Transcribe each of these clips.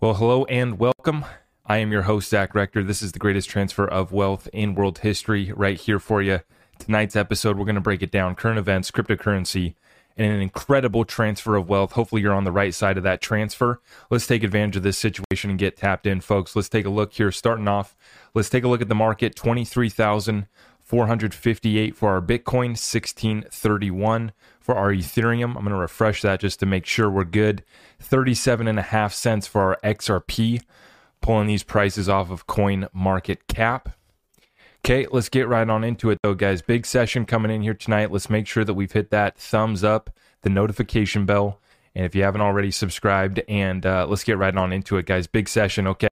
Well, hello and welcome. I am your host, Zach Rector. This is the greatest transfer of wealth in world history right here for you. Tonight's episode, we're going to break it down current events, cryptocurrency, and an incredible transfer of wealth. Hopefully, you're on the right side of that transfer. Let's take advantage of this situation and get tapped in, folks. Let's take a look here. Starting off, let's take a look at the market 23,458 for our Bitcoin, 1631 for our Ethereum. I'm going to refresh that just to make sure we're good. 37 and a half cents for our XRP. Pulling these prices off of Coin Market Cap. Okay, let's get right on into it though, guys. Big session coming in here tonight. Let's make sure that we've hit that thumbs up, the notification bell, and if you haven't already subscribed, and uh, let's get right on into it, guys. Big session. Okay,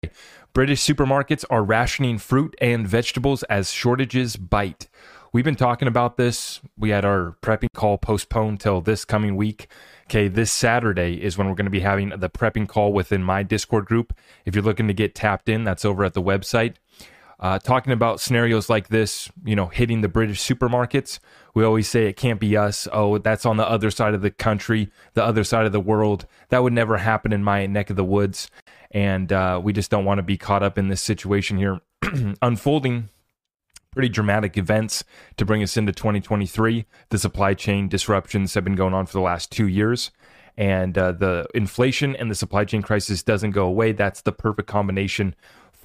British supermarkets are rationing fruit and vegetables as shortages bite. We've been talking about this. We had our prepping call postponed till this coming week. Okay, this Saturday is when we're going to be having the prepping call within my Discord group. If you're looking to get tapped in, that's over at the website. Uh, talking about scenarios like this, you know, hitting the British supermarkets, we always say it can't be us. Oh, that's on the other side of the country, the other side of the world. That would never happen in my neck of the woods. And uh, we just don't want to be caught up in this situation here unfolding pretty dramatic events to bring us into 2023. The supply chain disruptions have been going on for the last two years. And uh, the inflation and the supply chain crisis doesn't go away. That's the perfect combination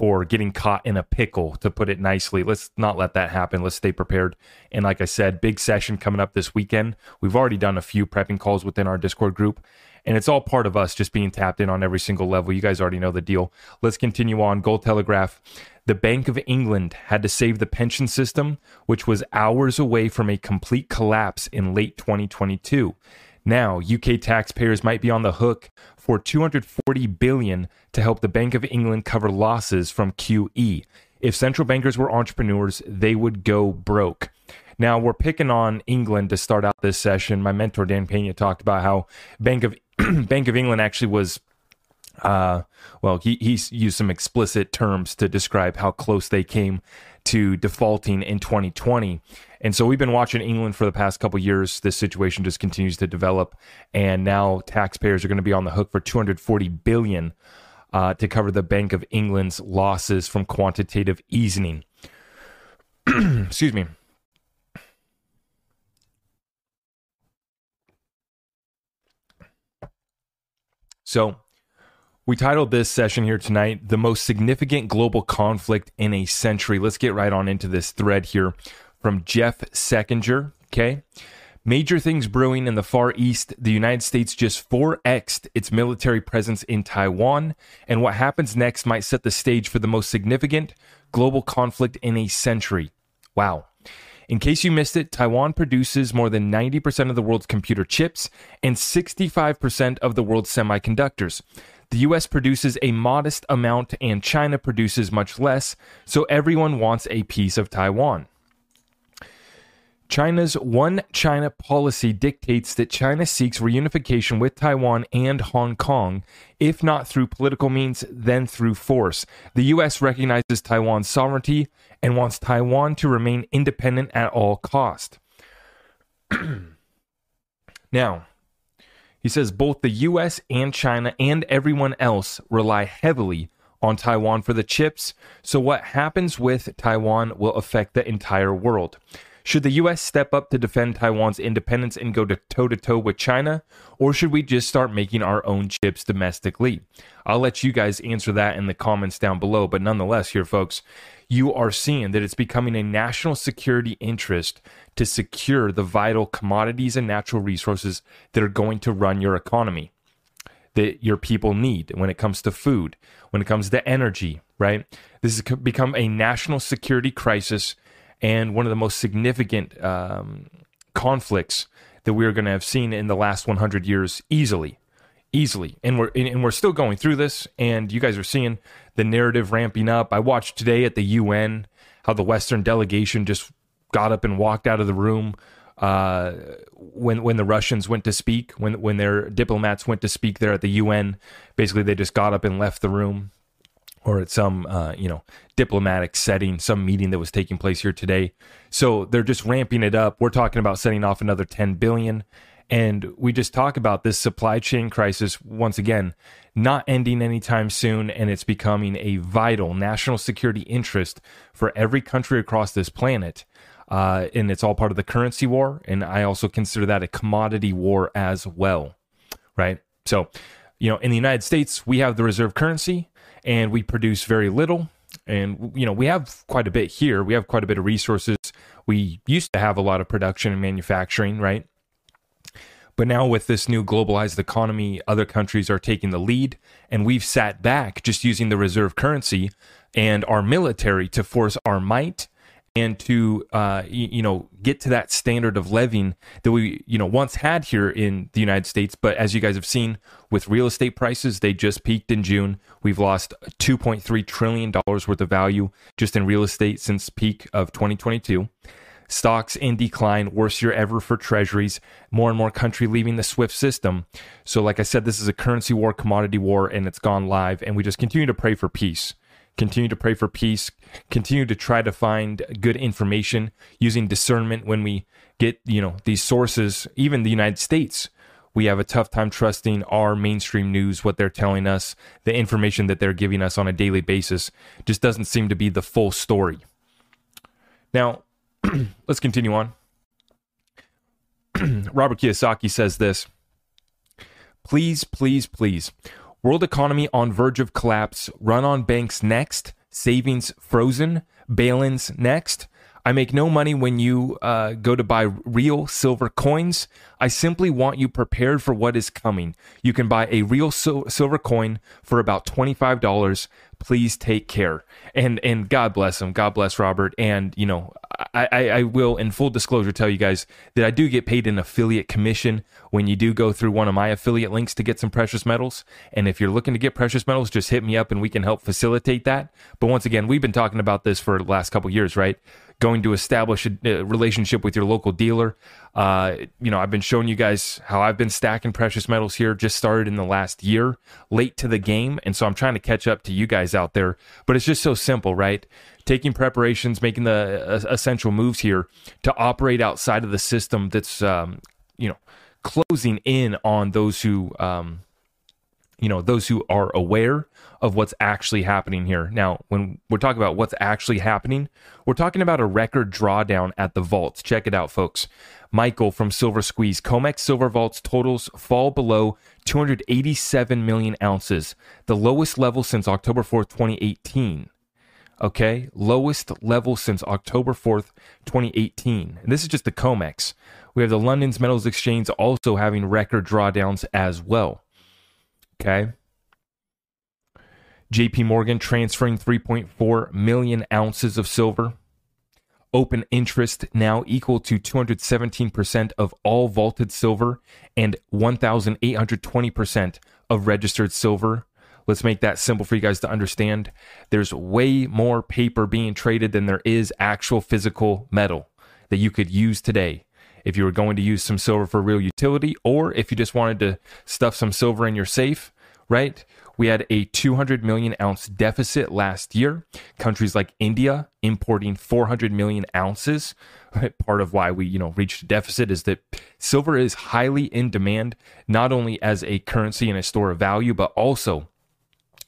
for getting caught in a pickle, to put it nicely. Let's not let that happen. Let's stay prepared. And like I said, big session coming up this weekend. We've already done a few prepping calls within our Discord group, and it's all part of us just being tapped in on every single level. You guys already know the deal. Let's continue on. Gold Telegraph. The Bank of England had to save the pension system, which was hours away from a complete collapse in late 2022. Now, UK taxpayers might be on the hook for 240 billion to help the Bank of England cover losses from QE. If central bankers were entrepreneurs, they would go broke. Now we're picking on England to start out this session. My mentor Dan Pena talked about how Bank of Bank of England actually was uh, well, he, he's used some explicit terms to describe how close they came to defaulting in 2020. And so we've been watching England for the past couple years. This situation just continues to develop, and now taxpayers are going to be on the hook for 240 billion uh, to cover the Bank of England's losses from quantitative easing. Excuse me. So we titled this session here tonight, The Most Significant Global Conflict in a Century. Let's get right on into this thread here from Jeff Seckinger. Okay. Major things brewing in the Far East. The United States just 4xed its military presence in Taiwan, and what happens next might set the stage for the most significant global conflict in a century. Wow. In case you missed it, Taiwan produces more than 90% of the world's computer chips and 65% of the world's semiconductors. The US produces a modest amount and China produces much less, so everyone wants a piece of Taiwan. China's One China policy dictates that China seeks reunification with Taiwan and Hong Kong, if not through political means, then through force. The U.S. recognizes Taiwan's sovereignty and wants Taiwan to remain independent at all cost. now, he says both the US and China and everyone else rely heavily on Taiwan for the chips, so what happens with Taiwan will affect the entire world. Should the US step up to defend Taiwan's independence and go toe to toe with China, or should we just start making our own chips domestically? I'll let you guys answer that in the comments down below, but nonetheless, here, folks, you are seeing that it's becoming a national security interest to secure the vital commodities and natural resources that are going to run your economy that your people need when it comes to food, when it comes to energy, right? This has become a national security crisis and one of the most significant um, conflicts that we're going to have seen in the last 100 years easily easily. And we're and we're still going through this and you guys are seeing the narrative ramping up. I watched today at the un how the western delegation just got up and walked out of the room uh, when when the Russians went to speak, when when their diplomats went to speak there at the UN, basically they just got up and left the room, or at some uh, you know diplomatic setting, some meeting that was taking place here today. So they're just ramping it up. We're talking about setting off another 10 billion, And we just talk about this supply chain crisis once again, not ending anytime soon. And it's becoming a vital national security interest for every country across this planet. Uh, and it's all part of the currency war. And I also consider that a commodity war as well. Right. So, you know, in the United States, we have the reserve currency and we produce very little. And, you know, we have quite a bit here. We have quite a bit of resources. We used to have a lot of production and manufacturing, right? But now, with this new globalized economy, other countries are taking the lead, and we've sat back just using the reserve currency and our military to force our might and to uh, you know get to that standard of levying that we you know once had here in the United States. But as you guys have seen with real estate prices, they just peaked in June. We've lost 2.3 trillion dollars worth of value just in real estate since peak of 2022. Stocks in decline, worst year ever for treasuries, more and more country leaving the SWIFT system. So, like I said, this is a currency war, commodity war, and it's gone live. And we just continue to pray for peace. Continue to pray for peace. Continue to try to find good information using discernment when we get, you know, these sources, even the United States. We have a tough time trusting our mainstream news, what they're telling us, the information that they're giving us on a daily basis just doesn't seem to be the full story. Now, let's continue on. Robert Kiyosaki says this Please, please, please. World economy on verge of collapse. Run on banks next. Savings frozen. Bail ins next. I make no money when you uh, go to buy real silver coins. I simply want you prepared for what is coming. You can buy a real sil- silver coin for about $25 please take care. And and God bless him. God bless Robert. And you know, I, I, I will in full disclosure tell you guys that I do get paid an affiliate commission when you do go through one of my affiliate links to get some precious metals. And if you're looking to get precious metals, just hit me up and we can help facilitate that. But once again, we've been talking about this for the last couple years, right? Going to establish a relationship with your local dealer. Uh, you know, I've been showing you guys how I've been stacking precious metals here. Just started in the last year, late to the game, and so I'm trying to catch up to you guys out there. But it's just so simple, right? Taking preparations, making the uh, essential moves here to operate outside of the system that's, um, you know, closing in on those who, um, you know, those who are aware of what's actually happening here. Now, when we're talking about what's actually happening, we're talking about a record drawdown at the vaults. Check it out, folks. Michael from Silver Squeeze. COMEX Silver Vaults totals fall below 287 million ounces, the lowest level since October 4th, 2018. Okay, lowest level since October 4th, 2018. And this is just the COMEX. We have the London's Metals Exchange also having record drawdowns as well. Okay. JP Morgan transferring 3.4 million ounces of silver open interest now equal to 217% of all vaulted silver and 1,820% of registered silver. Let's make that simple for you guys to understand. There's way more paper being traded than there is actual physical metal that you could use today. If you were going to use some silver for real utility, or if you just wanted to stuff some silver in your safe, right? We had a 200 million ounce deficit last year. Countries like India importing 400 million ounces. Part of why we, you know, reached a deficit is that silver is highly in demand, not only as a currency and a store of value, but also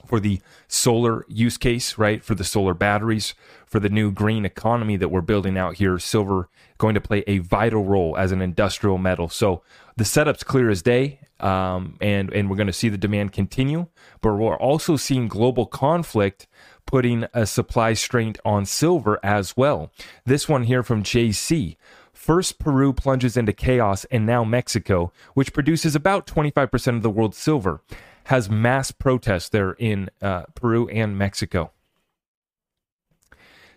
for the solar use case, right? For the solar batteries, for the new green economy that we're building out here, silver going to play a vital role as an industrial metal. So the setup's clear as day, um, and and we're going to see the demand continue. But we're also seeing global conflict putting a supply strain on silver as well. This one here from JC. First, Peru plunges into chaos, and now Mexico, which produces about 25% of the world's silver, has mass protests there in uh, Peru and Mexico.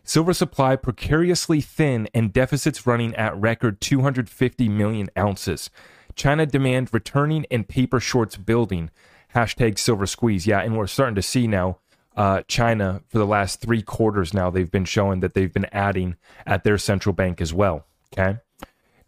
Silver supply precariously thin and deficits running at record 250 million ounces. China demand returning and paper shorts building. Hashtag silver squeeze. Yeah, and we're starting to see now uh, China for the last three quarters now, they've been showing that they've been adding at their central bank as well. Okay.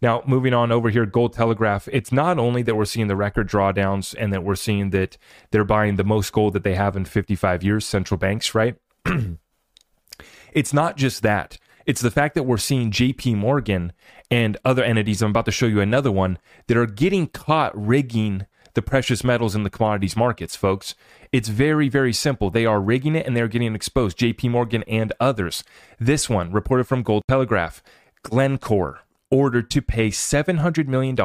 Now, moving on over here, Gold Telegraph, it's not only that we're seeing the record drawdowns and that we're seeing that they're buying the most gold that they have in 55 years, central banks, right? it's not just that. It's the fact that we're seeing JP Morgan and other entities, I'm about to show you another one, that are getting caught rigging the precious metals in the commodities markets, folks. It's very, very simple. They are rigging it and they're getting exposed. JP Morgan and others. This one, reported from Gold Telegraph Glencore ordered to pay $700 million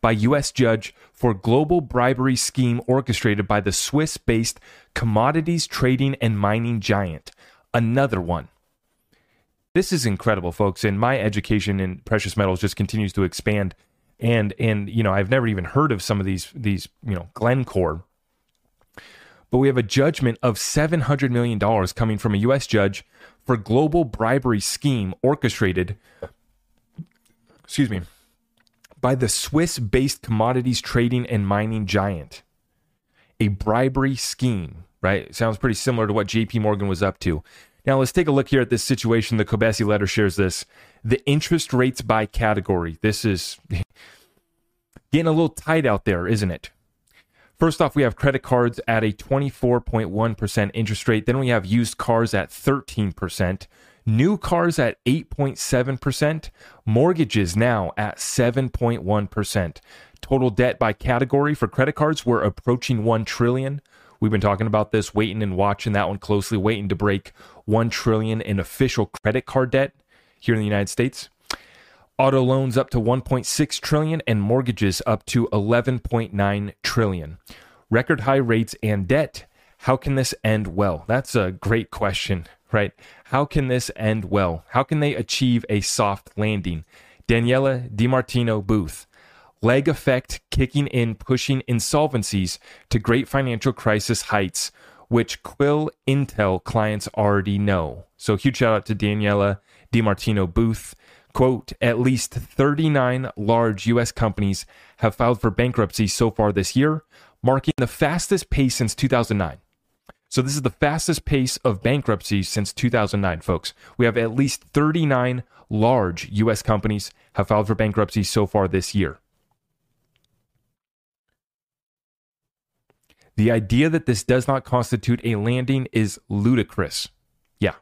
by U.S. judge for global bribery scheme orchestrated by the Swiss based commodities trading and mining giant. Another one. This is incredible, folks, and my education in precious metals just continues to expand. And and you know, I've never even heard of some of these these, you know, Glencore. But we have a judgment of $700 million coming from a US judge for global bribery scheme orchestrated excuse me, by the Swiss based commodities trading and mining giant. A bribery scheme, right? Sounds pretty similar to what JP Morgan was up to. Now, let's take a look here at this situation. The Kobeissi letter shares this. The interest rates by category. This is getting a little tight out there, isn't it? First off, we have credit cards at a 24.1% interest rate. Then we have used cars at 13%. New cars at 8.7%, mortgages now at 7.1%. Total debt by category for credit cards, we're approaching 1 trillion. We've been talking about this, waiting and watching that one closely, waiting to break 1 trillion in official credit card debt here in the United States. Auto loans up to 1.6 trillion and mortgages up to 11.9 trillion. Record high rates and debt. How can this end well? That's a great question right? How can this end well? How can they achieve a soft landing? Danielle DiMartino Booth. Leg effect kicking in, pushing insolvencies to great financial crisis heights, which Quill Intel clients already know. So, huge shout out to Danielle DiMartino Booth. Quote, at least 39 large U.S. companies have filed for bankruptcy so far this year, marking the fastest pace since 2009. So this is the fastest pace of bankruptcy since 2009, folks. We have at least 39 large US companies have filed for bankruptcy so far this year. The idea that this does not constitute a landing is ludicrous. Yeah.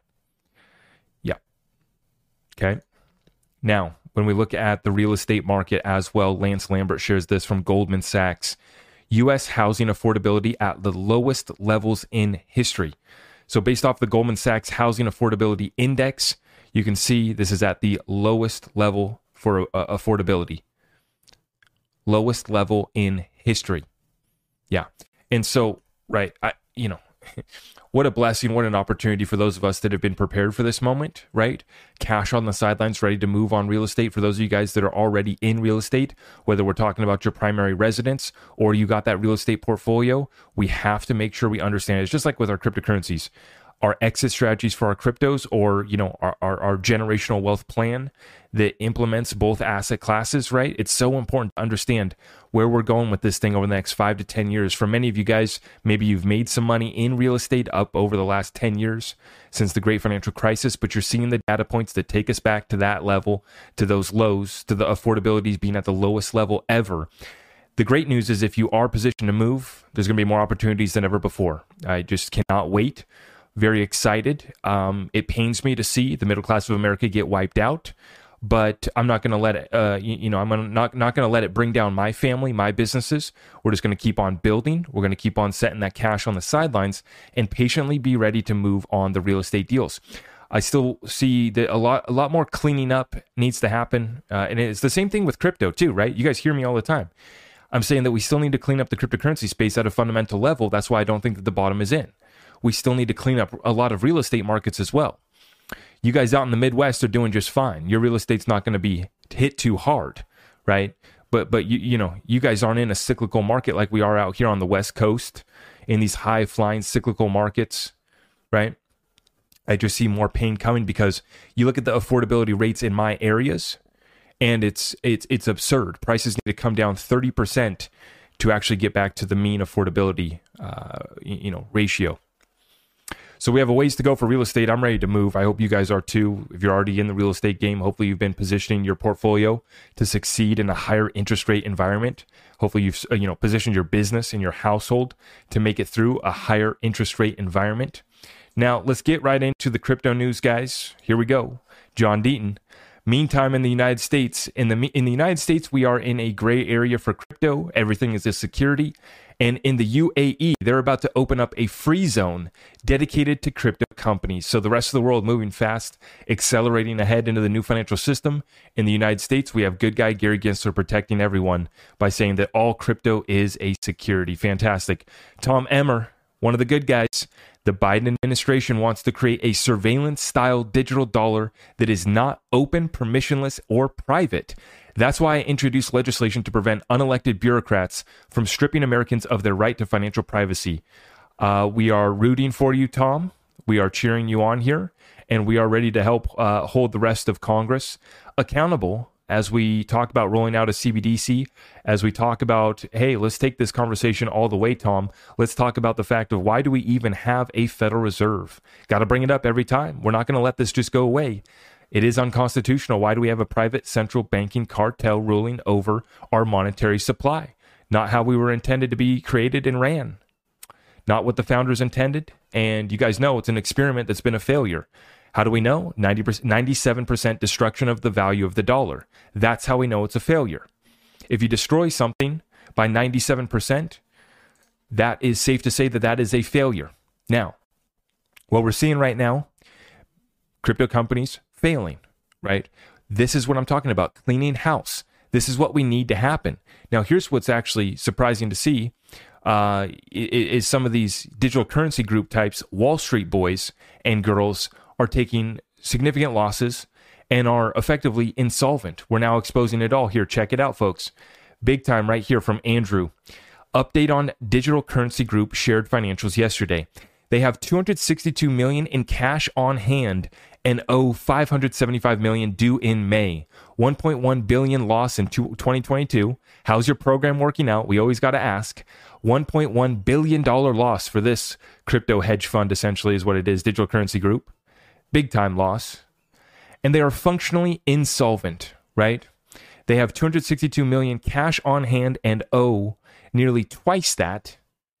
Yeah. Okay. Now, when we look at the real estate market as well, Lance Lambert shares this from Goldman Sachs. U.S. housing affordability at the lowest levels in history. So, based off the Goldman Sachs Housing Affordability Index, you can see this is at the lowest level for uh, affordability. Lowest level in history. Yeah. And so, right, I, you know, what a blessing, what an opportunity for those of us that have been prepared for this moment, right? Cash on the sidelines, ready to move on real estate. For those of you guys that are already in real estate, whether we're talking about your primary residence or you got that real estate portfolio, we have to make sure we understand. It's just like with our cryptocurrencies our exit strategies for our cryptos or you know our, our, our, generational wealth plan that implements both asset classes right? It's so important to understand where we're going with this thing over the next five to ten years. For many of you guys maybe you've made some money in real estate up over the last 10 years since the great financial crisis but you're seeing the data points that take us back to that level to those lows to the affordabilities being at the lowest level ever. The great news is if you are positioned to move there's going to be more opportunities than ever before. I just cannot wait very excited. Um, it pains me to see the middle class of America get wiped out, but I'm not going to let it. Uh, you, you, know, I'm gonna, not not going to let it bring down my family, my businesses. We're just going to keep on building. We're going to keep on setting that cash on the sidelines and patiently be ready to move on the real estate deals. I still see that a lot a lot more cleaning up needs to happen, uh, and it's the same thing with crypto too, right? You guys hear me all the time. I'm saying that we still need to clean up the cryptocurrency space at a fundamental level. That's why I don't think that the bottom is in we still need to clean up a lot of real estate markets as well. You guys out in the Midwest are doing just fine. Your real estate's not going to be hit too hard, right? But but you you know you guys aren't in a cyclical market like we are out here on the West Coast in these high flying cyclical markets, right? I just see more pain coming because you look at the affordability rates in my areas, and it's it's it's absurd. Prices need to come down thirty percent to actually get back to the mean affordability, uh, you know, ratio. So we have a ways to go for real estate. I'm ready to move. I hope you guys are too. If you're already in the real estate game, hopefully you've been positioning your portfolio to succeed in a higher interest rate environment. Hopefully you've uh, you know positioned your business and your household to make it through a higher interest rate environment. Now, let's get right into the crypto news, guys. Here we go. John Deaton. Meantime, in the United States, in the in the United States, we are in a gray area for crypto. Everything is a security, and in the UAE, they're about to open up a free zone dedicated to crypto companies. So the rest of the world moving fast, accelerating ahead into the new financial system. In the United States, we have good guy Gary Gensler protecting everyone by saying that all crypto is a security. Fantastic. Tom Emmer, one of the good guys, the Biden administration wants to create a surveillance style digital dollar that is not open, permissionless, or private. That's why I introduced legislation to prevent unelected bureaucrats from stripping Americans of their right to financial privacy. Uh, we are rooting for you, Tom. We are cheering you on here, and we are ready to help uh, hold the rest of Congress accountable as we talk about rolling out a CBDC, as we talk about, hey, let's take this conversation all the way, Tom. Let's talk about the fact of why do we even have a Federal Reserve? Got to bring it up every time. We're not going to let this just go away. It is unconstitutional. Why do we have a private central banking cartel ruling over our monetary supply? Not how we were intended to be created and ran. Not what the founders intended. And you guys know it's an experiment that's been a failure. How do we know? 90%, 97% destruction of the value of the dollar. That's how we know it's a failure. If you destroy something by 97%, that is safe to say that that is a failure. Now, what we're seeing right now, crypto companies failing, right? This is what I'm talking about cleaning house. This is what we need to happen. Now, here's what's actually surprising to see uh, is some of these digital currency group types, Wall Street boys and girls, are taking significant losses and are effectively insolvent. We're now exposing it all here. Check it out, folks. Big time right here from Andrew. Update on Digital Currency Group shared financials yesterday. They have 262 million in cash on hand and owe 575 million due in May. 1.1 billion loss in 2022. How's your program working out? We always got to ask. 1.1 billion dollar loss for this crypto hedge fund essentially is what it is, Digital Currency Group big time loss, and they are functionally insolvent, right? They have 262 million cash on hand and owe nearly twice that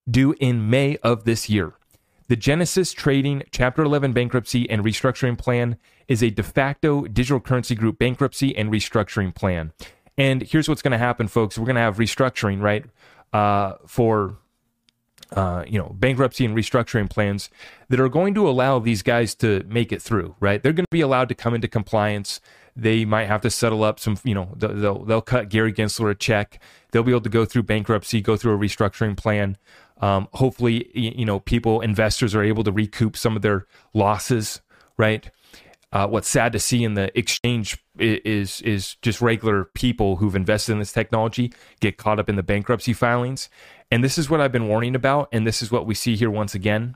due in May of this year. The Genesis Trading Chapter 11 bankruptcy and restructuring plan is a de facto digital currency group bankruptcy and restructuring plan. And here's what's going to happen, folks. We're going to have restructuring, right, uh, for uh, you know, bankruptcy and restructuring plans that are going to allow these guys to make it through, right? They're going to be allowed to come into compliance. They might have to settle up some, you know, they'll, they'll cut Gary Gensler a check. They'll be able to go through bankruptcy, go through a restructuring plan. Um, hopefully, you know, people, investors are able to recoup some of their losses, right? Uh, what's sad to see in the exchange is is just regular people who've invested in this technology get caught up in the bankruptcy filings and this is what I've been warning about, and this is what we see here once again.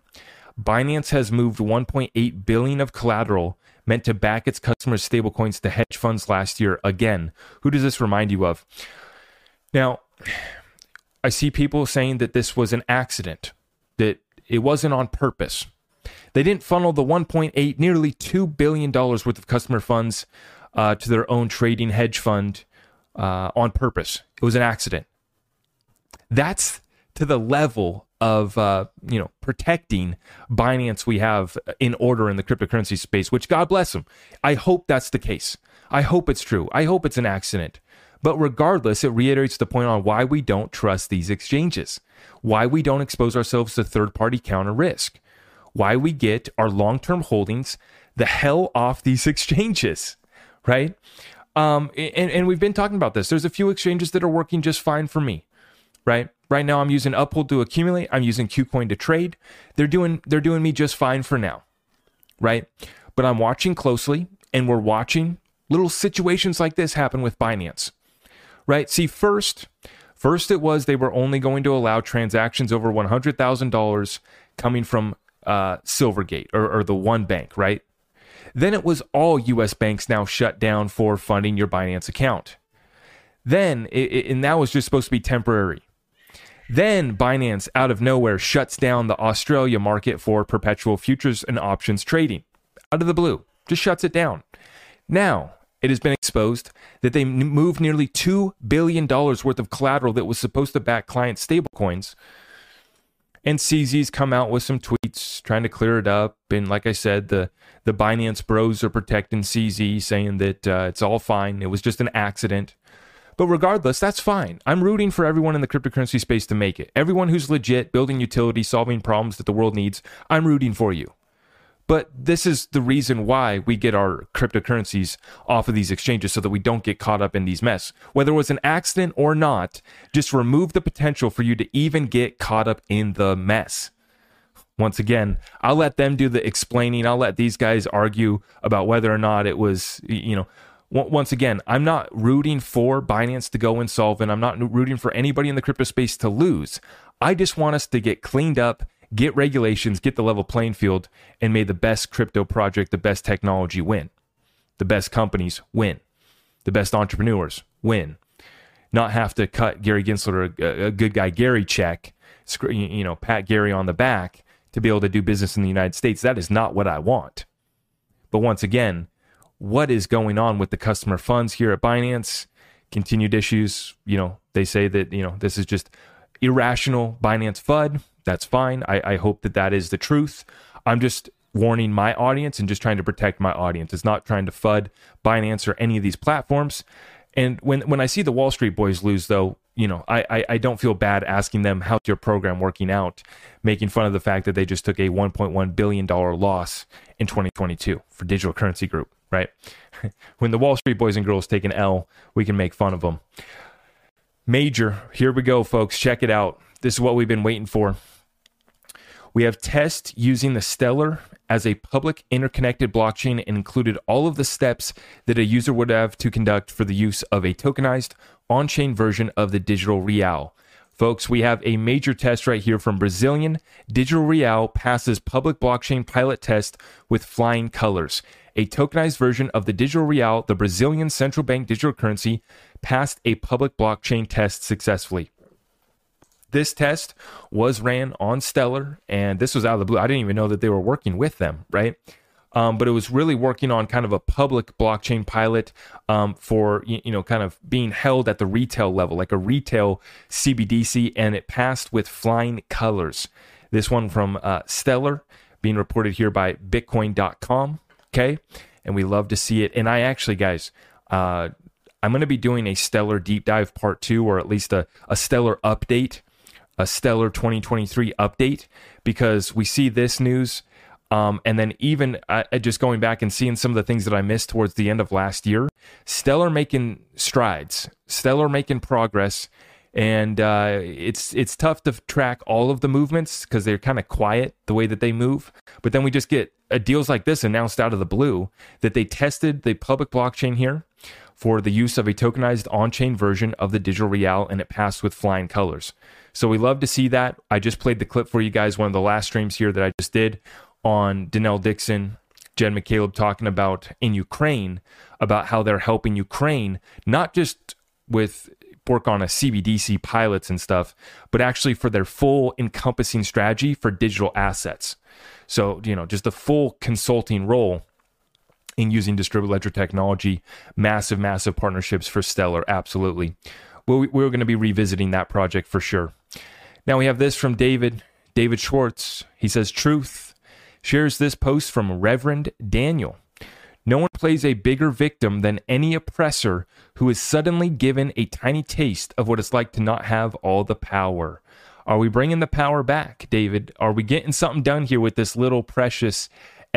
Binance has moved 1.8 billion of collateral meant to back its customers' stablecoins to hedge funds last year. Again, who does this remind you of? Now, I see people saying that this was an accident, that it wasn't on purpose. They didn't funnel the 1.8, nearly $2 billion worth of customer funds uh, to their own trading hedge fund uh, on purpose. It was an accident. That's to the level of uh, you know protecting Binance we have in order in the cryptocurrency space, which God bless them. I hope that's the case. I hope it's true. I hope it's an accident. But regardless, it reiterates the point on why we don't trust these exchanges, why we don't expose ourselves to third party counter risk, why we get our long term holdings the hell off these exchanges, right? Um, and, and we've been talking about this. There's a few exchanges that are working just fine for me right? Right now I'm using Uphold to accumulate, I'm using KuCoin to trade. They're doing they're doing me just fine for now. Right? But I'm watching closely and we're watching little situations like this happen with Binance. Right? See, first, first it was they were only going to allow transactions over $100,000 coming from uh, Silvergate or, or the one bank, right? Then it was all US banks now shut down for funding your Binance account. Then, it, and that was just supposed to be temporary. Then Binance, out of nowhere, shuts down the Australia market for perpetual futures and options trading. Out of the blue, just shuts it down. Now, it has been exposed that they moved nearly $2 billion worth of collateral that was supposed to back client stablecoins. And CZ's come out with some tweets trying to clear it up. And like I said, the the Binance Bros are protecting CZ, saying that uh, it's all fine. It was just an accident. But regardless, that's fine. I'm rooting for everyone in the cryptocurrency space to make it. Everyone who's legit, building utility, solving problems that the world needs, I'm rooting for you. But this is the reason why we get our cryptocurrencies off of these exchanges so that we don't get caught up in these mess. Whether it was an accident or not, just remove the potential for you to even get caught up in the mess. Once again, I'll let them do the explaining. I'll let these guys argue about whether or not it was, you know, once again, I'm not rooting for Binance to go insolvent. I'm not rooting for anybody in the crypto space to lose. I just want us to get cleaned up get regulations, get the level playing field, and may the best crypto project, the best technology win. The best companies win. The best entrepreneurs win. Not have to cut Gary Gensler a, a good guy Gary check, you know, pat Gary on the back to be able to do business in the United States. That is not what I want. But once again, what is going on with the customer funds here at Binance? Continued issues. You know, they say that, you know, this is just irrational Binance FUD. That's fine. I, I hope that that is the truth. I'm just warning my audience and just trying to protect my audience. It's not trying to FUD Binance or any of these platforms. And when when I see the Wall Street boys lose, though, you know, I, I, I don't feel bad asking them how's your program working out, making fun of the fact that they just took a 1.1 billion dollar loss in 2022 for Digital Currency Group, right? when the Wall Street boys and girls take an L, we can make fun of them. Major, here we go, folks. Check it out. This is what we've been waiting for. We have test using the Stellar as a public interconnected blockchain and included all of the steps that a user would have to conduct for the use of a tokenized on chain version of the digital real. Folks, we have a major test right here from Brazilian. Digital Real passes public blockchain pilot test with flying colors. A tokenized version of the digital real, the Brazilian central bank digital currency, passed a public blockchain test successfully. This test was ran on Stellar, and this was out of the blue. I didn't even know that they were working with them, right? Um, but it was really working on kind of a public blockchain pilot um, for you know kind of being held at the retail level, like a retail CBDC, and it passed with flying colors. This one from uh, Stellar, being reported here by Bitcoin.com. Okay, and we love to see it. And I actually, guys, uh, I'm going to be doing a Stellar deep dive part two, or at least a, a Stellar update a stellar 2023 update because we see this news. Um, and then even uh, just going back and seeing some of the things that I missed towards the end of last year, Stellar making strides, Stellar making progress, and uh, it's it's tough to track all of the movements because they're kind of quiet the way that they move. But then we just get uh, deals like this announced out of the blue that they tested the public blockchain here for the use of a tokenized on-chain version of the digital real, and it passed with flying colors. So we love to see that. I just played the clip for you guys, one of the last streams here that I just did on Denelle Dixon, Jed McCaleb talking about in Ukraine about how they're helping Ukraine, not just with work on a CBDC pilots and stuff, but actually for their full encompassing strategy for digital assets. So, you know, just the full consulting role in using distributed ledger technology, massive, massive partnerships for Stellar, absolutely. We're, we're going to be revisiting that project for sure. Now we have this from David, David Schwartz. He says, Truth shares this post from Reverend Daniel. No one plays a bigger victim than any oppressor who is suddenly given a tiny taste of what it's like to not have all the power. Are we bringing the power back, David? Are we getting something done here with this little precious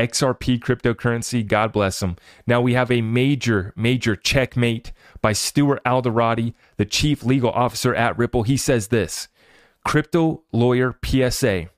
XRP cryptocurrency? God bless them. Now we have a major, major checkmate by Stuart Alderoty, the chief legal officer at Ripple. He says this Crypto Lawyer PSA.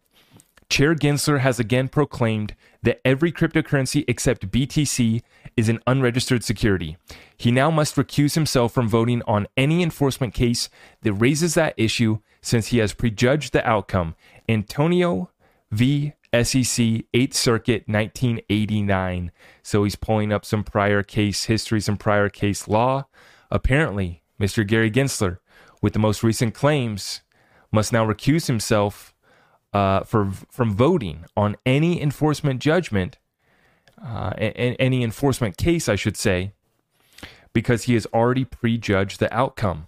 Chair Gensler has again proclaimed that every cryptocurrency except BTC is an unregistered security. He now must recuse himself from voting on any enforcement case that raises that issue since he has prejudged the outcome. Antoniu v. SEC 8th Circuit 1989. So he's pulling up some prior case history, some prior case law. Apparently, Mr. Gary Gensler, with the most recent claims, must now recuse himself uh, for from voting on any enforcement judgment, uh, any enforcement case, I should say, because he has already prejudged the outcome.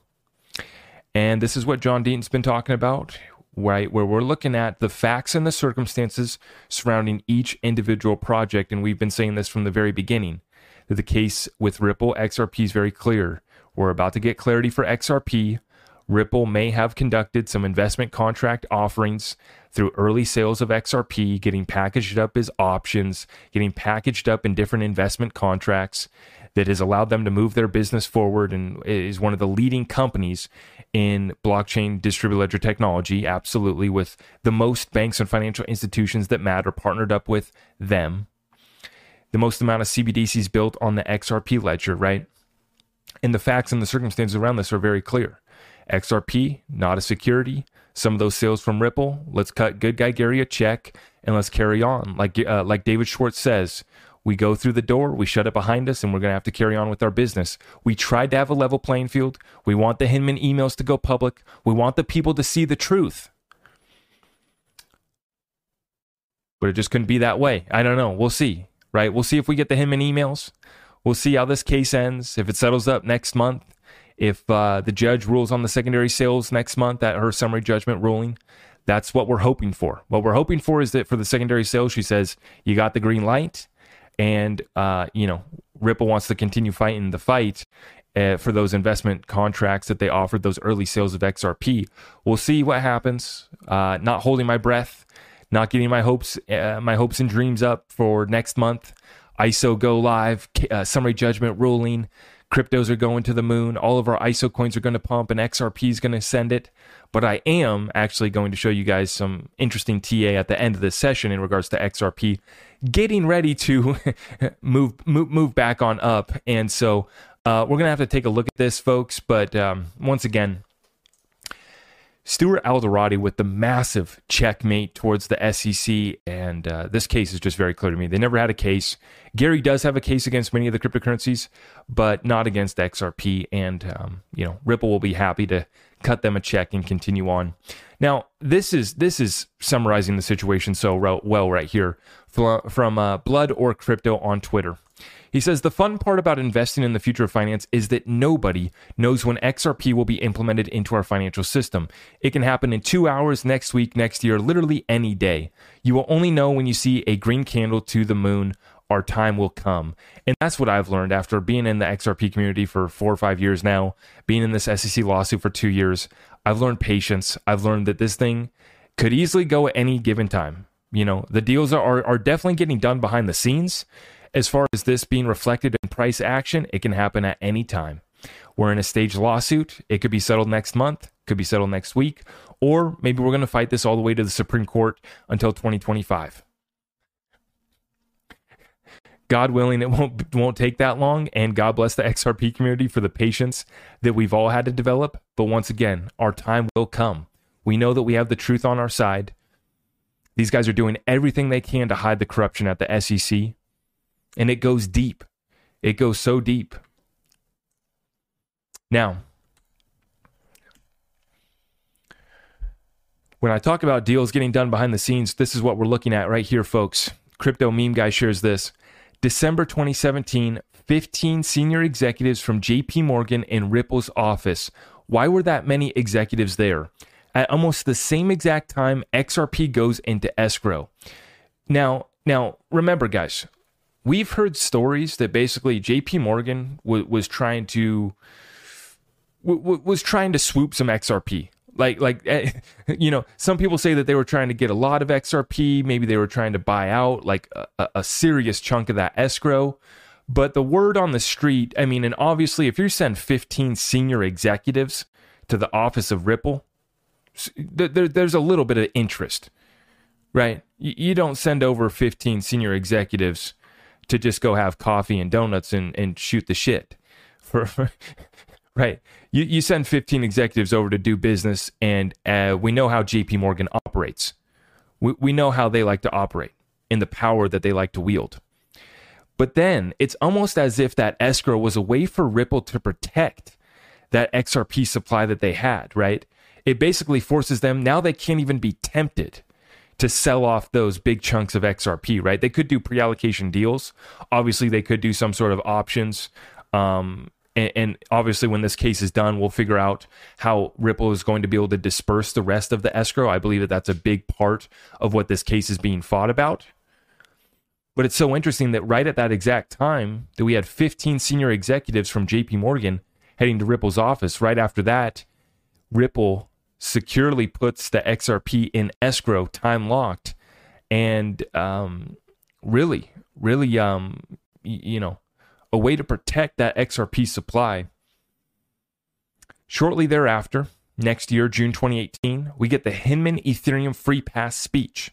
And this is what John Deaton's been talking about. Right? Where we're looking at the facts and the circumstances surrounding each individual project. And we've been saying this from the very beginning that the case with Ripple XRP is very clear. We're about to get clarity for XRP. Ripple may have conducted some investment contract offerings through early sales of XRP, getting packaged up as options, getting packaged up in different investment contracts that has allowed them to move their business forward and is one of the leading companies in blockchain distributed ledger technology, absolutely, with the most banks and financial institutions that matter partnered up with them. The most amount of CBDCs built on the XRP ledger, right? And the facts and the circumstances around this are very clear. XRP, not a security. Some of those sales from Ripple, let's cut good guy Gary a check and let's carry on. Like uh, like David Schwartz says, we go through the door, we shut it behind us, and we're going to have to carry on with our business. We tried to have a level playing field. We want the Hinman emails to go public. We want the people to see the truth. But it just couldn't be that way. I don't know. We'll see, right? We'll see if we get the Hinman emails. We'll see how this case ends. If it settles up next month, if uh, the judge rules on the secondary sales next month at her summary judgment ruling, that's what we're hoping for. What we're hoping for is that for the secondary sales, she says, you got the green light and uh, you know Ripple wants to continue fighting the fight uh, for those investment contracts that they offered, those early sales of XRP. We'll see what happens. Uh, not holding my breath, not getting my hopes, uh, my hopes and dreams up for next month. ISO go live, uh, summary judgment ruling. Cryptos are going to the moon. All of our ISO coins are going to pump, and XRP is going to send it. But I am actually going to show you guys some interesting TA at the end of this session in regards to XRP getting ready to move, move move back on up. And so uh, we're gonna have to take a look at this, folks. But um, once again, Stuart Alderoty with the massive checkmate towards the SEC, and uh, this case is just very clear to me. They never had a case. Gary does have a case against many of the cryptocurrencies, but not against XRP. And um, you know, Ripple will be happy to cut them a check and continue on. Now, this is this is summarizing the situation so well right here from uh, Blood or Crypto on Twitter. He says the fun part about investing in the future of finance is that nobody knows when XRP will be implemented into our financial system. It can happen in two hours, next week, next year, literally any day. You will only know when you see a green candle to the moon. Our time will come. And that's what I've learned after being in the XRP community for four or five years now, being in this SEC lawsuit for two years. I've learned patience. I've learned that this thing could easily go at any given time. You know, the deals are, are definitely getting done behind the scenes. As far as this being reflected in price action, it can happen at any time. We're in a staged lawsuit. It could be settled next month, could be settled next week, or maybe we're going to fight this all the way to the Supreme Court until 2025. God willing, it won't won't take that long, and God bless the XRP community for the patience that we've all had to develop. But once again, our time will come. We know that we have the truth on our side. These guys are doing everything they can to hide the corruption at the SEC. And it goes deep. It goes so deep. Now, when I talk about deals getting done behind the scenes, this is what we're looking at right here, folks. Crypto Meme Guy shares this. December 2017, 15 senior executives from JP Morgan in Ripple's office. Why were that many executives there? At almost the same exact time, XRP goes into escrow. Now, now remember, guys, we've heard stories that basically JP Morgan w- was trying to w- was trying to swoop some XRP. Like, like, eh, you know, some people say that they were trying to get a lot of XRP. Maybe they were trying to buy out like a, a serious chunk of that escrow. But the word on the street, I mean, and obviously, if you send 15 senior executives to the office of Ripple, there, there's a little bit of interest, right? You don't send over 15 senior executives to just go have coffee and donuts and, and shoot the shit. For, right, you you send 15 executives over to do business, and uh, we know how J.P. Morgan operates. We we know how they like to operate and the power that they like to wield. But then it's almost as if that escrow was a way for Ripple to protect that XRP supply that they had, right? it basically forces them now they can't even be tempted to sell off those big chunks of XRP, right? They could do pre allocation deals. Obviously, they could do some sort of options. Um, And, and obviously, when this case is done, we'll figure out how Ripple is going to be able to disperse the rest of the escrow. I believe that that's a big part of what this case is being fought about. But it's so interesting that right at that exact time that we had 15 senior executives from JP Morgan heading to Ripple's office. Right after that, Ripple securely puts the XRP in escrow, time locked, and um, really, really, um, you know, a way to protect that XRP supply. Shortly thereafter, next year, June 2018, we get the Hinman Ethereum Free Pass speech.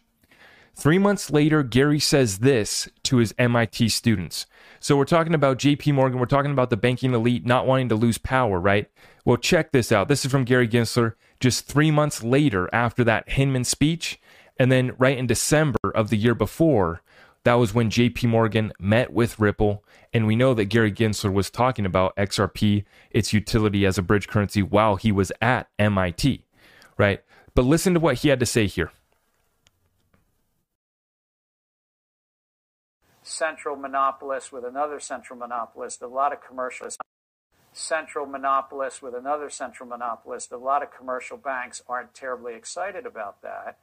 Three months later, Gary says this to his MIT students. So we're talking about JP Morgan, we're talking about the banking elite not wanting to lose power, right? Well, check this out. This is from Gary Gensler just three months later after that Hinman speech. And then right in December of the year before, that was when JP Morgan met with Ripple. And we know that Gary Gensler was talking about XRP, its utility as a bridge currency, while he was at MIT, right? But listen to what he had to say here. central monopolist with another central monopolist, a lot of commercialists. Central monopolist with another central monopolist, a lot of commercial banks aren't terribly excited about that.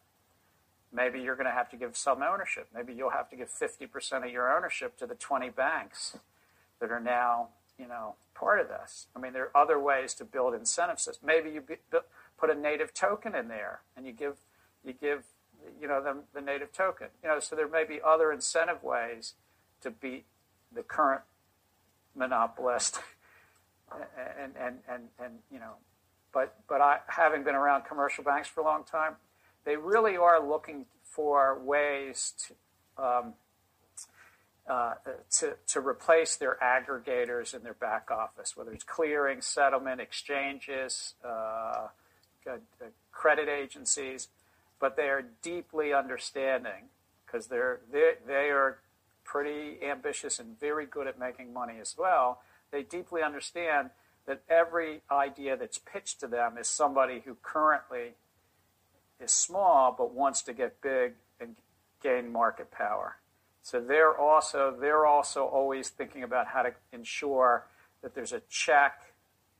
Maybe you're going to have to give some ownership. Maybe you'll have to give 50% of your ownership to the 20 banks that are now, you know, part of this. I mean, there are other ways to build incentive systems. Maybe you put a native token in there and you give you give you know, the, the native token. You know, so there may be other incentive ways to beat the current monopolist. And, and, and, and, you know, but, but I, having been around commercial banks for a long time, they really are looking for ways to, um, uh, to, to replace their aggregators in their back office, whether it's clearing, settlement, exchanges, uh, credit agencies but they are deeply understanding because they're, they, they are pretty ambitious and very good at making money as well. They deeply understand that every idea that's pitched to them is somebody who currently is small but wants to get big and gain market power. So they're also they're also always thinking about how to ensure that there's a check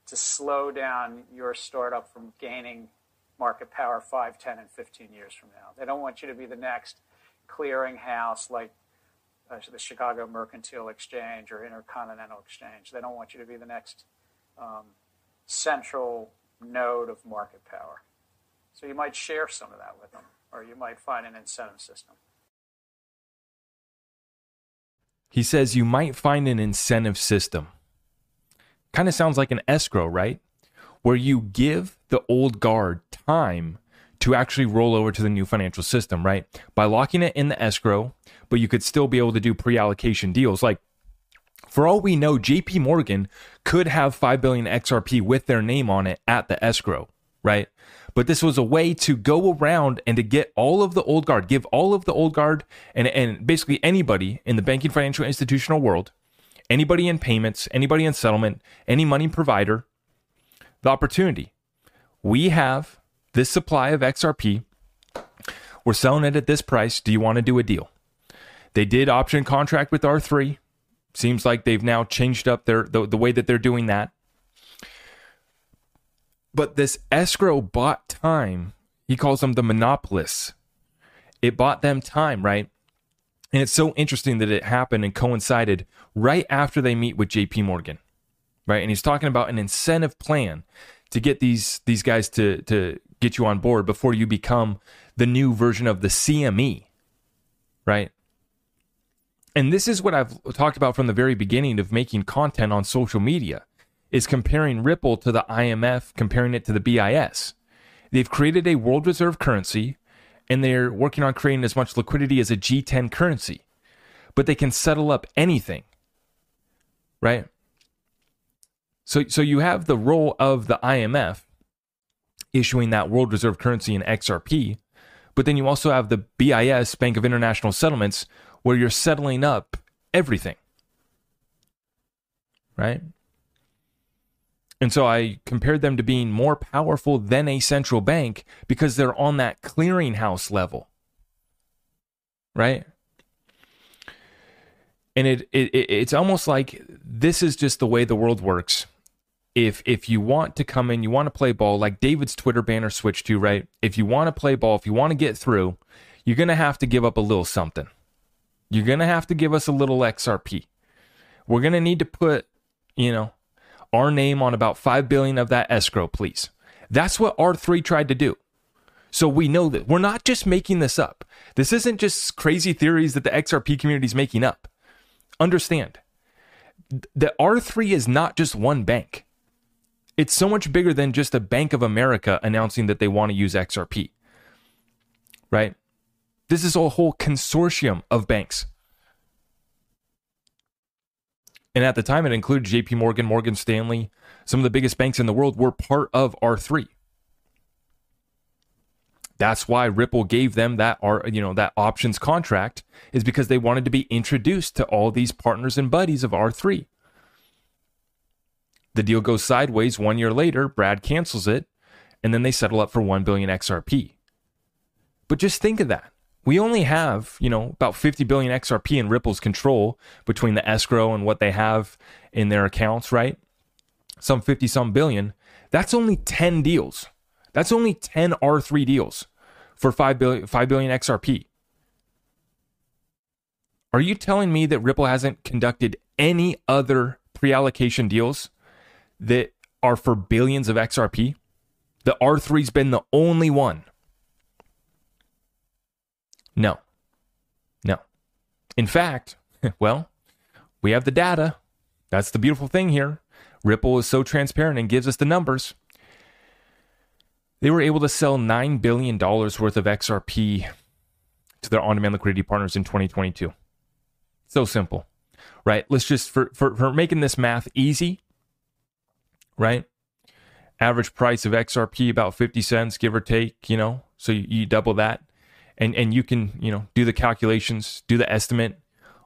to slow down your startup from gaining market power 5, 10, and 15 years from now. They don't want you to be the next clearinghouse like uh, the Chicago Mercantile Exchange or Intercontinental Exchange. They don't want you to be the next um, central node of market power. So you might share some of that with them, or you might find an incentive system. He says you might find an incentive system. Kind of sounds like an escrow, right? where you give the old guard time to actually roll over to the new financial system, right? By locking it in the escrow, but you could still be able to do pre allocation deals. Like, for all we know, JP Morgan could have 5 billion XRP with their name on it at the escrow, right? But this was a way to go around and to get all of the old guard, give all of the old guard and, and basically anybody in the banking financial institutional world, anybody in payments, anybody in settlement, any money provider, the opportunity. We have this supply of XRP. We're selling it at this price. Do you want to do a deal? They did option contract with R3. Seems like they've now changed up their the, the way that they're doing that. But this escrow bought time. He calls them the monopolists. It bought them time, right? And it's so interesting that it happened and coincided right after they meet with JP Morgan right? And he's talking about an incentive plan to get these these guys to to get you on board before you become the new version of the CME, right? And this is what I've talked about from the very beginning of making content on social media is comparing Ripple to the IMF, comparing it to the BIS. They've created a world reserve currency and they're working on creating as much liquidity as a G10 currency. But they can settle up anything. Right? So, so you have the role of the IMF issuing that world reserve currency in XRP, but then you also have the BIS, Bank of International Settlements, where you're settling up everything. Right? And so I compared them to being more powerful than a central bank because they're on that clearinghouse level. Right? And it, it it's almost like this is just the way the world works if if you want to come in, you want to play ball, like David's Twitter banner switched to, right? If you want to play ball, if you want to get through, you're gonna have to give up a little something. You're gonna have to give us a little XRP. We're gonna need to put, you know, our name on about five billion of that escrow, please. That's what R3 tried to do. So we know that we're not just making this up. This isn't just crazy theories that the XRP community is making up. Understand that R3 is not just one bank. It's so much bigger than just a Bank of America announcing that they want to use XRP. Right? This is a whole consortium of banks. And at the time, it included JP Morgan, Morgan Stanley. Some of the biggest banks in the world were part of R3. That's why Ripple gave them that you know that options contract is because they wanted to be introduced to all these partners and buddies of R3. The deal goes sideways 1 year later, Brad cancels it, and then they settle up for 1 billion XRP. But just think of that. We only have, you know, about 50 billion XRP in Ripple's control between the escrow and what they have in their accounts, right? Some 50 some billion. That's only 10 deals. That's only 10 R3 deals for 5 billion, 5 billion XRP. Are you telling me that Ripple hasn't conducted any other pre allocation deals that are for billions of XRP? The R3's been the only one. No. No. In fact, well, we have the data. That's the beautiful thing here. Ripple is so transparent and gives us the numbers. They were able to sell $9 billion worth of XRP to their on demand liquidity partners in 2022. So simple, right? Let's just, for, for, for making this math easy, right? Average price of XRP about 50 cents, give or take, you know, so you, you double that. And, and you can, you know, do the calculations, do the estimate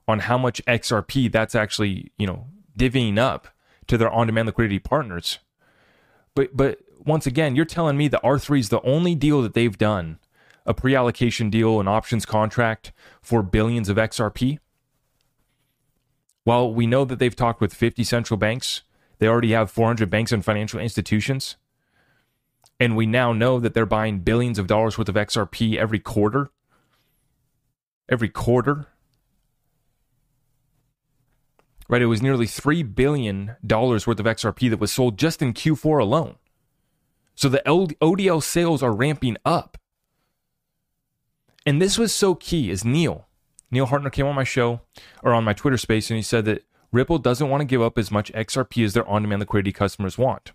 on how much XRP that's actually, you know, divvying up to their on demand liquidity partners. But, but once again, you're telling me that R3 is the only deal that they've done, a pre allocation deal, an options contract for billions of XRP? While we know that they've talked with 50 central banks, they already have 400 banks and financial institutions. And we now know that they're buying billions of dollars worth of XRP every quarter. Every quarter. Right? It was nearly $3 billion worth of XRP that was sold just in Q4 alone. So the ODL sales are ramping up. And this was so key is Neil. Neil Hartner came on my show or on my Twitter space and he said that Ripple doesn't want to give up as much XRP as their on-demand liquidity customers want.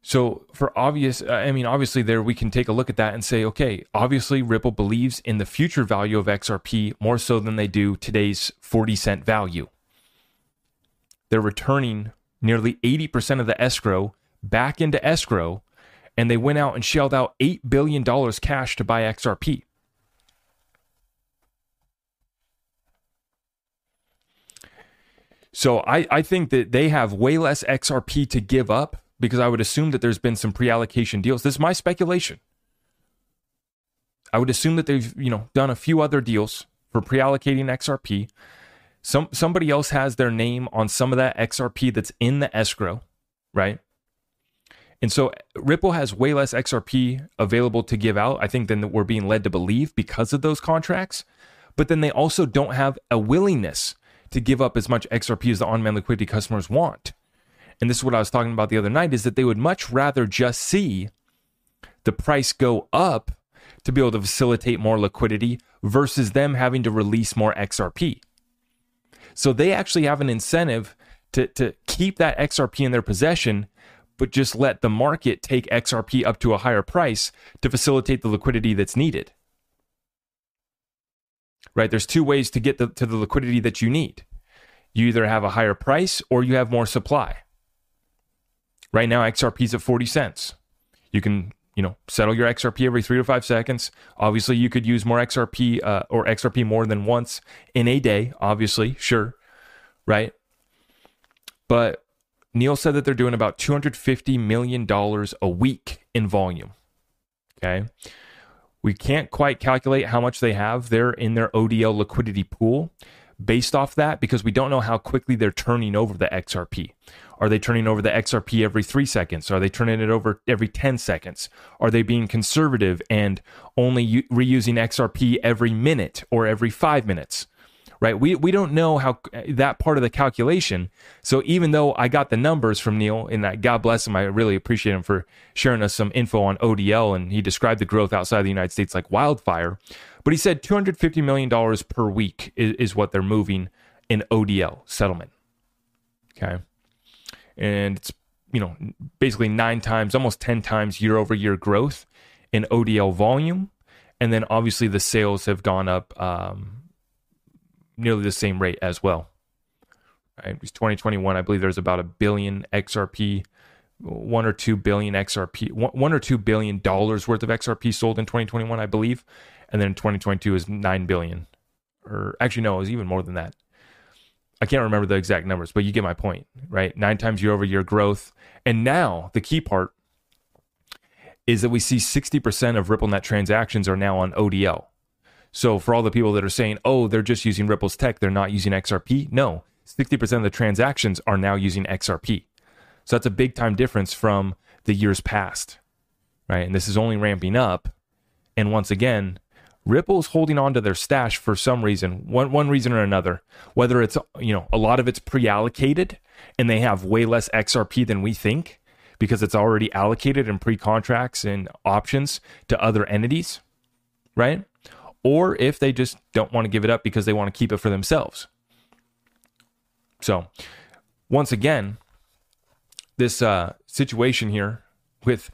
So for obvious, I mean, obviously there we can take a look at that and say, okay, obviously Ripple believes in the future value of XRP more so than they do today's 40 cent value. They're returning nearly 80% of the escrow back into escrow, and they went out and shelled out $8 billion cash to buy XRP. So I, I think that they have way less XRP to give up because I would assume that there's been some pre-allocation deals. This is my speculation. I would assume that they've, you know, done a few other deals for pre-allocating XRP some somebody else has their name on some of that XRP that's in the escrow, right? And so Ripple has way less XRP available to give out, I think, than we're being led to believe because of those contracts. But then they also don't have a willingness to give up as much XRP as the on-demand liquidity customers want. And this is what I was talking about the other night is that they would much rather just see the price go up to be able to facilitate more liquidity versus them having to release more XRP. So they actually have an incentive to, to keep that XRP in their possession, but just let the market take XRP up to a higher price to facilitate the liquidity that's needed. Right? There's two ways to get the, to the liquidity that you need. You either have a higher price or you have more supply. Right now, XRP is at 40 cents. You can you know, settle your XRP every three to five seconds. Obviously, you could use more XRP uh, or XRP more than once in a day. Obviously, sure, right? But Neil said that they're doing about $250 million a week in volume. Okay. We can't quite calculate how much they have there in their ODL liquidity pool, based off that because we don't know how quickly they're turning over the XRP. Are they turning over the XRP every three seconds? Are they turning it over every 10 seconds? Are they being conservative and only reusing XRP every minute or every five minutes? Right? We, we don't know how that part of the calculation. So even though I got the numbers from Neil, and that God bless him, I really appreciate him for sharing us some info on ODL, and he described the growth outside of the United States like wildfire. But he said $250 million per week is, is what they're moving in ODL settlement. Okay. And it's, you know, basically nine times, almost 10 times year over year growth in ODL volume. And then obviously the sales have gone up um, nearly the same rate as well. Right. It was 2021. I believe there's about a billion XRP, one or two billion XRP, one or two billion dollars worth of XRP sold in 2021, I believe and then 2022 is 9 billion or actually no it was even more than that i can't remember the exact numbers but you get my point right nine times year over year growth and now the key part is that we see 60% of ripplenet transactions are now on odl so for all the people that are saying oh they're just using ripple's tech they're not using xrp no 60% of the transactions are now using xrp so that's a big time difference from the years past right and this is only ramping up and once again Ripple's holding on to their stash for some reason, one one reason or another. Whether it's you know a lot of it's pre-allocated and they have way less XRP than we think because it's already allocated in pre-contracts and options to other entities, right? Or if they just don't want to give it up because they want to keep it for themselves. So, once again, this uh, situation here with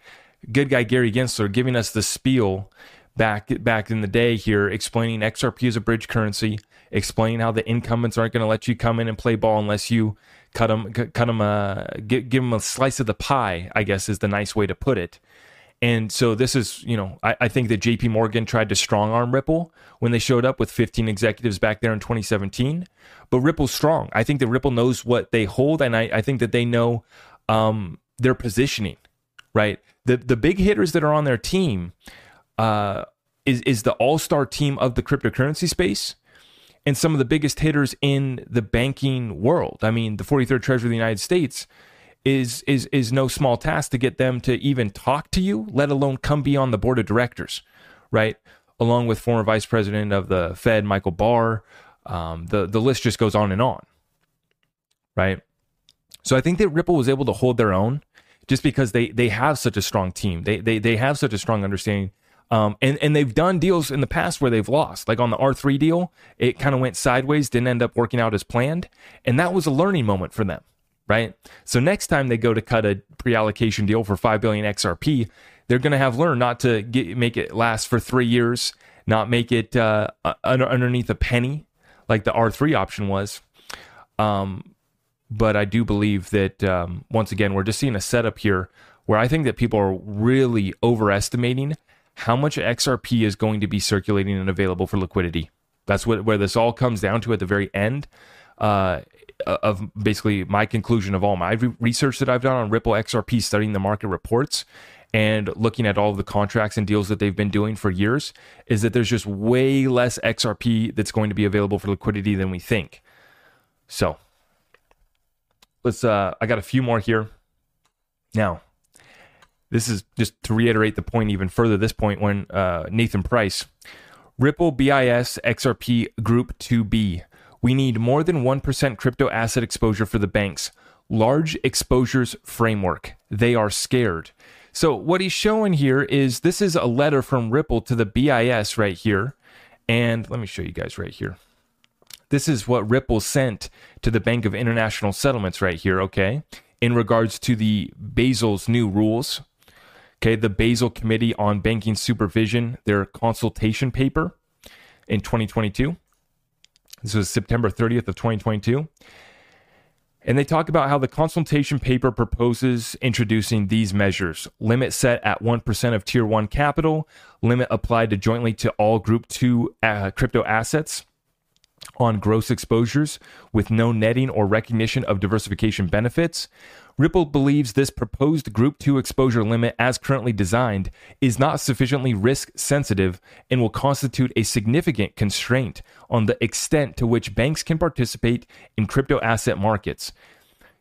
good guy Gary Gensler giving us the spiel back back in the day here explaining XRP as a bridge currency, explaining how the incumbents aren't going to let you come in and play ball unless you cut them cut them uh, give, give them a slice of the pie. I guess is the nice way to put it. And so this is, you know, I, I think that JP Morgan tried to strong arm Ripple when they showed up with 15 executives back there in 2017. But Ripple's strong. I think that Ripple knows what they hold, and I, I think that they know um, their positioning, right? The the big hitters that are on their team, uh, is is the all star team of the cryptocurrency space and some of the biggest hitters in the banking world. I mean, the 43rd Treasury of the United States is is is no small task to get them to even talk to you, let alone come be on the board of directors, right? Along with former Vice President of the Fed Michael Barr, um, the the list just goes on and on, right? So I think that Ripple was able to hold their own just because they they have such a strong team. They they they have such a strong understanding um, and, and they've done deals in the past where they've lost. Like on the R3 deal, it kind of went sideways, didn't end up working out as planned. And that was a learning moment for them, right? So next time they go to cut a pre allocation deal for 5 billion XRP, they're going to have learned not to get, make it last for three years, not make it uh, under, underneath a penny like the R3 option was. Um, but I do believe that um, once again, we're just seeing a setup here where I think that people are really overestimating how much XRP is going to be circulating and available for liquidity. That's what where this all comes down to at the very end uh, of basically my conclusion of all my research that I've done on Ripple XRP, studying the market reports and looking at all of the contracts and deals that they've been doing for years, is that there's just way less XRP that's going to be available for liquidity than we think. So let's. Uh, I got a few more here. Now, this is just to reiterate the point even further. This point when uh, Nathan Price, Ripple BIS XRP Group 2B. We need more than 1% crypto asset exposure for the banks. Large exposures framework. They are scared. So, what he's showing here is this is a letter from Ripple to the BIS right here. And let me show you guys right here. This is what Ripple sent to the Bank of International Settlements right here, okay? In regards to the Basel's new rules Okay, the Basel Committee on Banking Supervision, their consultation paper in 2022. This was September 30th of 2022. And they talk about how the consultation paper proposes introducing these measures limit set at 1% of tier 1 capital, limit applied to jointly to all group 2 uh, crypto assets, on gross exposures with no netting or recognition of diversification benefits. Ripple believes this proposed Group 2 exposure limit, as currently designed, is not sufficiently risk sensitive and will constitute a significant constraint on the extent to which banks can participate in crypto asset markets.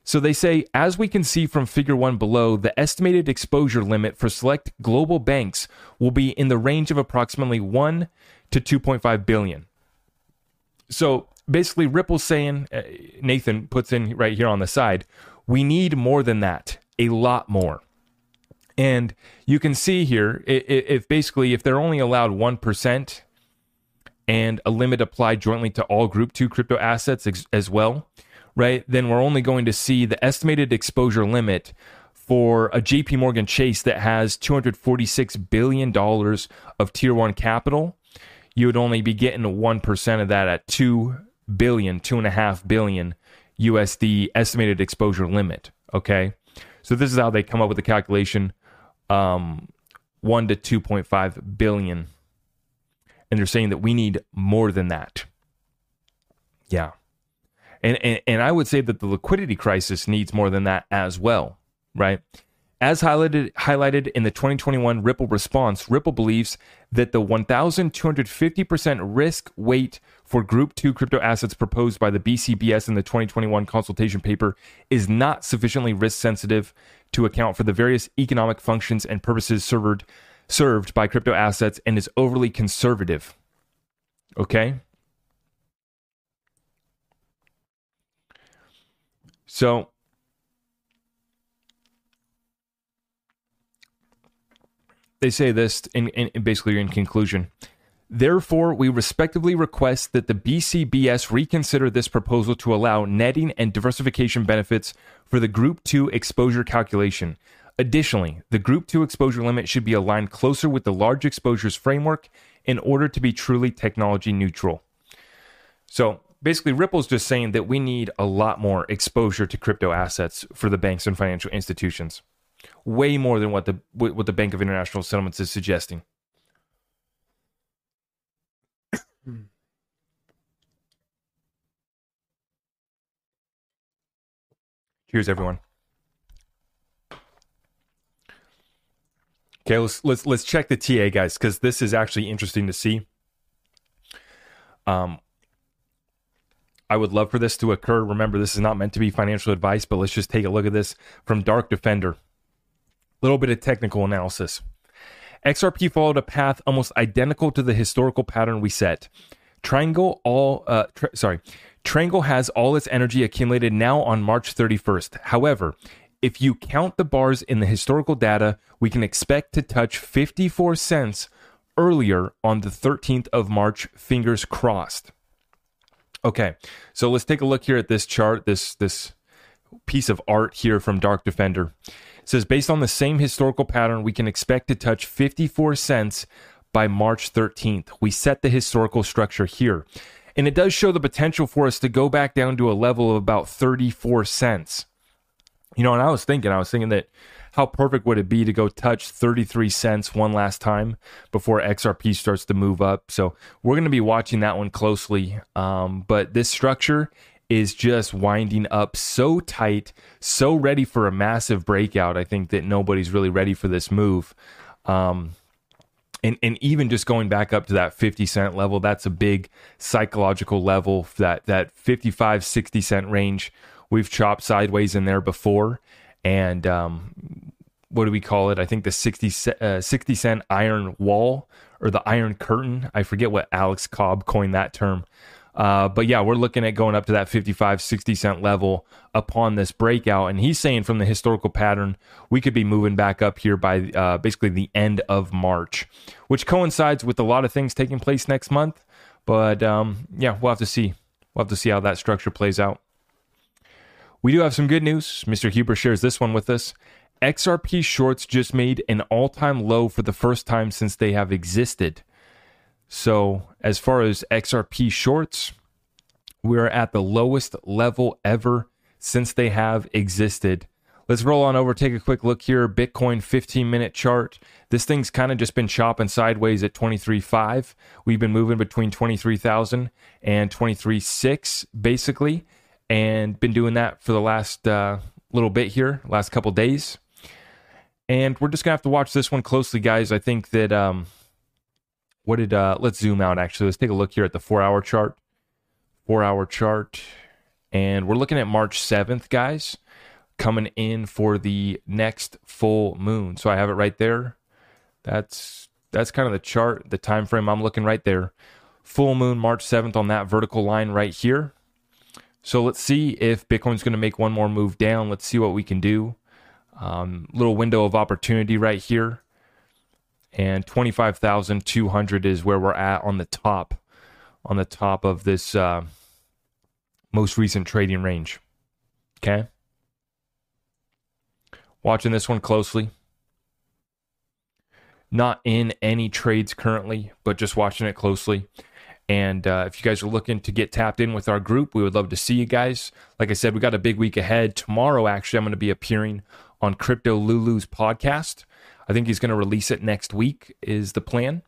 So they say, as we can see from figure one below, the estimated exposure limit for select global banks will be in the range of approximately 1 to 2.5 billion. So basically, Ripple's saying, uh, Nathan puts in right here on the side, we need more than that, a lot more. And you can see here, if basically, if they're only allowed 1% and a limit applied jointly to all Group 2 crypto assets as well, right, then we're only going to see the estimated exposure limit for a JP Morgan Chase that has $246 billion of tier one capital. You would only be getting 1% of that at 2 billion, two and a half billion USD estimated exposure limit. Okay. So this is how they come up with the calculation um, 1 to 2.5 billion. And they're saying that we need more than that. Yeah. And, and, and I would say that the liquidity crisis needs more than that as well, right? As highlighted, highlighted in the 2021 Ripple response, Ripple believes that the 1,250% risk weight for Group 2 crypto assets proposed by the BCBS in the 2021 consultation paper is not sufficiently risk sensitive to account for the various economic functions and purposes served, served by crypto assets and is overly conservative. Okay? So, they say this in, in basically in conclusion. Therefore, we respectively request that the BCBS reconsider this proposal to allow netting and diversification benefits for the Group 2 exposure calculation. Additionally, the Group 2 exposure limit should be aligned closer with the large exposures framework in order to be truly technology neutral. So, basically, Ripple's just saying that we need a lot more exposure to crypto assets for the banks and financial institutions way more than what the what the Bank of International Settlements is suggesting. Cheers, everyone. Okay, let's let's let's check the TA guys because this is actually interesting to see. Um, I would love for this to occur. Remember, this is not meant to be financial advice, but let's just take a look at this from Dark Defender little bit of technical analysis. XRP followed a path almost identical to the historical pattern we set. Triangle all uh, sorry, Triangle has all its energy accumulated now on March 31st. However, if you count the bars in the historical data, we can expect to touch 54 cents earlier on the 13th of March, fingers crossed. Okay, so let's take a look here at this chart, this this piece of art here from Dark Defender. It says based on the same historical pattern, we can expect to touch 54 cents by March 13th. We set the historical structure here. And it does show the potential for us to go back down to a level of about 34 cents. You know, and I was thinking, I was thinking that how perfect would it be to go touch 33 cents one last time before XRP starts to move up? So we're going to be watching that one closely. Um, but this structure is just winding up so tight, so ready for a massive breakout. I think that nobody's really ready for this move. Um, and, and even just going back up to that 50 cent level, that's a big psychological level. That, that 55, 60 cent range, we've chopped sideways in there before. And um, what do we call it? I think the 60, uh, 60 cent iron wall or the iron curtain. I forget what Alex Cobb coined that term. Uh, but yeah, we're looking at going up to that 55, 60 cent level upon this breakout. And he's saying from the historical pattern, we could be moving back up here by uh, basically the end of March, which coincides with a lot of things taking place next month. But um, yeah, we'll have to see. We'll have to see how that structure plays out. We do have some good news. Mr. Huber shares this one with us. XRP shorts just made an all time low for the first time since they have existed. So, as far as XRP shorts, we're at the lowest level ever since they have existed. Let's roll on over, take a quick look here. Bitcoin 15 minute chart. This thing's kind of just been chopping sideways at 23.5. We've been moving between 23,000 and 23.6 basically, and been doing that for the last uh, little bit here, last couple days. And we're just gonna have to watch this one closely, guys. I think that um, what did uh, let's zoom out actually. Let's take a look here at the four hour chart. Four hour chart, and we're looking at March 7th, guys coming in for the next full moon. So I have it right there. That's that's kind of the chart, the time frame I'm looking right there. Full moon March 7th on that vertical line right here. So let's see if Bitcoin's going to make one more move down. Let's see what we can do. Um, little window of opportunity right here. And 25,200 is where we're at on the top on the top of this uh, most recent trading range. Okay watching this one closely. Not in any trades currently, but just watching it closely. And uh, if you guys are looking to get tapped in with our group, we would love to see you guys. Like I said, we got a big week ahead. Tomorrow, actually, I'm going to be appearing on Crypto Lulu's podcast. I think he's going to release it next week, is the plan.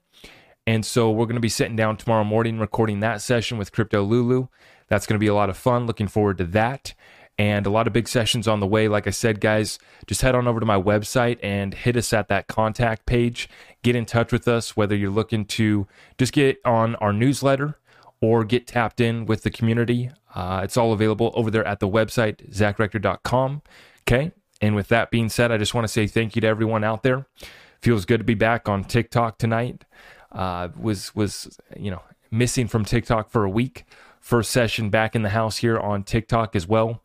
And so we're going to be sitting down tomorrow morning recording that session with Crypto Lulu. That's going to be a lot of fun. Looking forward to that and a lot of big sessions on the way. Like I said, guys, just head on over to my website and hit us at that contact page. Get in touch with us, whether you're looking to just get on our newsletter or get tapped in with the community. Uh, it's all available over there at the website, zachrector.com. Okay. And with that being said, I just want to say thank you to everyone out there. Feels good to be back on TikTok tonight. Uh, was was you know missing from TikTok for a week first session back in the house here on TikTok as well.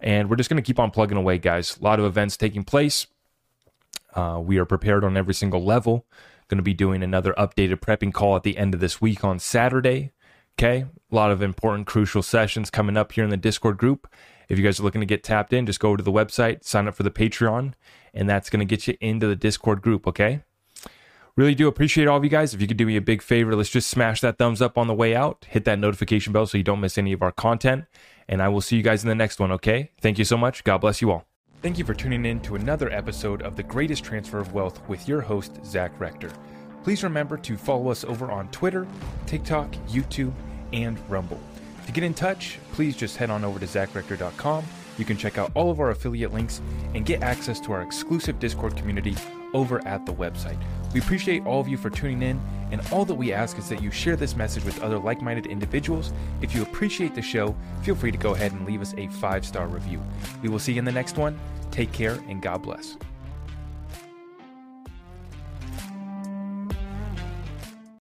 And we're just going to keep on plugging away, guys. A lot of events taking place. Uh, we are prepared on every single level. Going to be doing another updated prepping call at the end of this week on Saturday. Okay. A lot of important, crucial sessions coming up here in the Discord group. If you guys are looking to get tapped in, just go to the website, sign up for the Patreon, and that's going to get you into the Discord group. Okay. Really do appreciate all of you guys. If you could do me a big favor, let's just smash that thumbs up on the way out. Hit that notification bell so you don't miss any of our content. And I will see you guys in the next one, okay? Thank you so much. God bless you all. Thank you for tuning in to another episode of The Greatest Transfer of Wealth with your host, Zach Rector. Please remember to follow us over on Twitter, TikTok, YouTube, and Rumble. To get in touch, please just head on over to zachrector.com. You can check out all of our affiliate links and get access to our exclusive Discord community over at the website. We appreciate all of you for tuning in, and all that we ask is that you share this message with other like minded individuals. If you appreciate the show, feel free to go ahead and leave us a five star review. We will see you in the next one. Take care, and God bless.